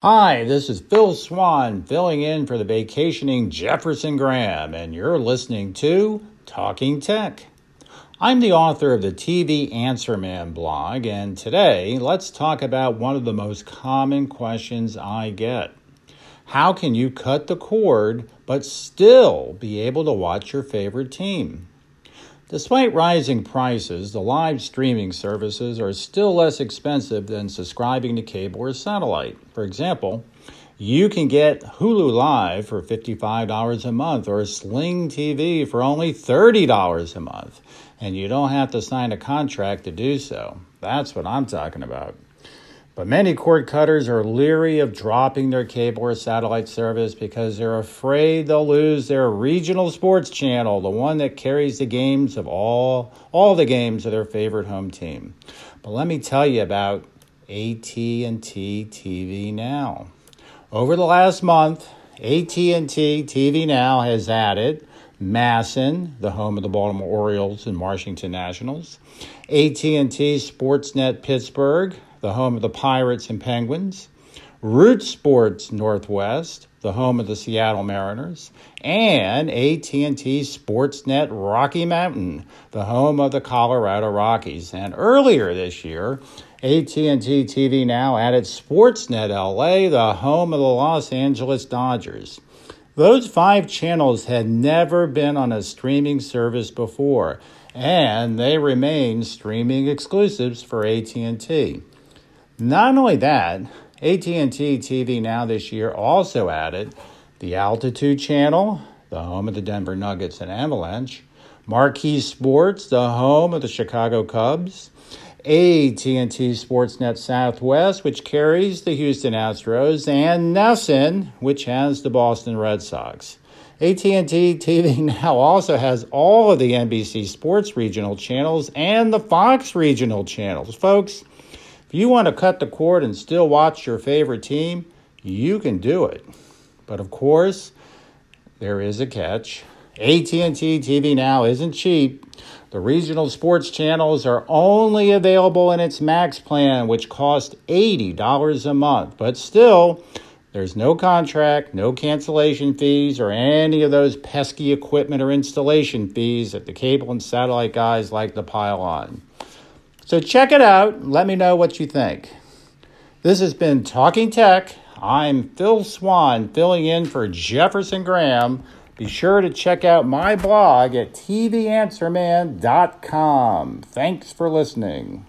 Hi, this is Phil Swann filling in for the vacationing Jefferson Graham, and you're listening to Talking Tech. I'm the author of the TV Answer Man blog, and today let's talk about one of the most common questions I get. How can you cut the cord but still be able to watch your favorite team? Despite rising prices, the live streaming services are still less expensive than subscribing to cable or satellite. For example, you can get Hulu Live for $55 a month or Sling TV for only $30 a month, and you don't have to sign a contract to do so. That's what I'm talking about. But many cord cutters are leery of dropping their cable or satellite service because they're afraid they'll lose their regional sports channel, the one that carries the games of all all the games of their favorite home team. But let me tell you about AT&T TV Now. Over the last month, AT&T TV Now has added MASN, the home of the Baltimore Orioles and Washington Nationals, AT&T Sportsnet Pittsburgh, the home of the Pirates and Penguins, Root Sports Northwest, the home of the Seattle Mariners, and AT&T Sportsnet Rocky Mountain, the home of the Colorado Rockies. And earlier this year, AT&T TV Now added Sportsnet LA, the home of the Los Angeles Dodgers. Those five channels had never been on a streaming service before, and they remain streaming exclusives for AT&T. Not only that, AT&T TV Now this year also added the Altitude Channel, the home of the Denver Nuggets and Avalanche, Marquee Sports, the home of the Chicago Cubs, AT&T Sportsnet Southwest, which carries the Houston Astros, and NESN, which has the Boston Red Sox. AT&T TV now also has all of the NBC Sports regional channels and the Fox regional channels. Folks, if you want to cut the cord and still watch your favorite team, you can do it. But of course, there is a catch. AT&T TV Now isn't cheap. The regional sports channels are only available in its max plan, which costs $80 a month. But still, there's no contract, no cancellation fees, or any of those pesky equipment or installation fees that the cable and satellite guys like to pile on. So check it out. Let me know what you think. This has been Talking Tech. I'm Phil Swann filling in for Jefferson Graham. Be sure to check out my blog at tvanswerman.com. Thanks for listening.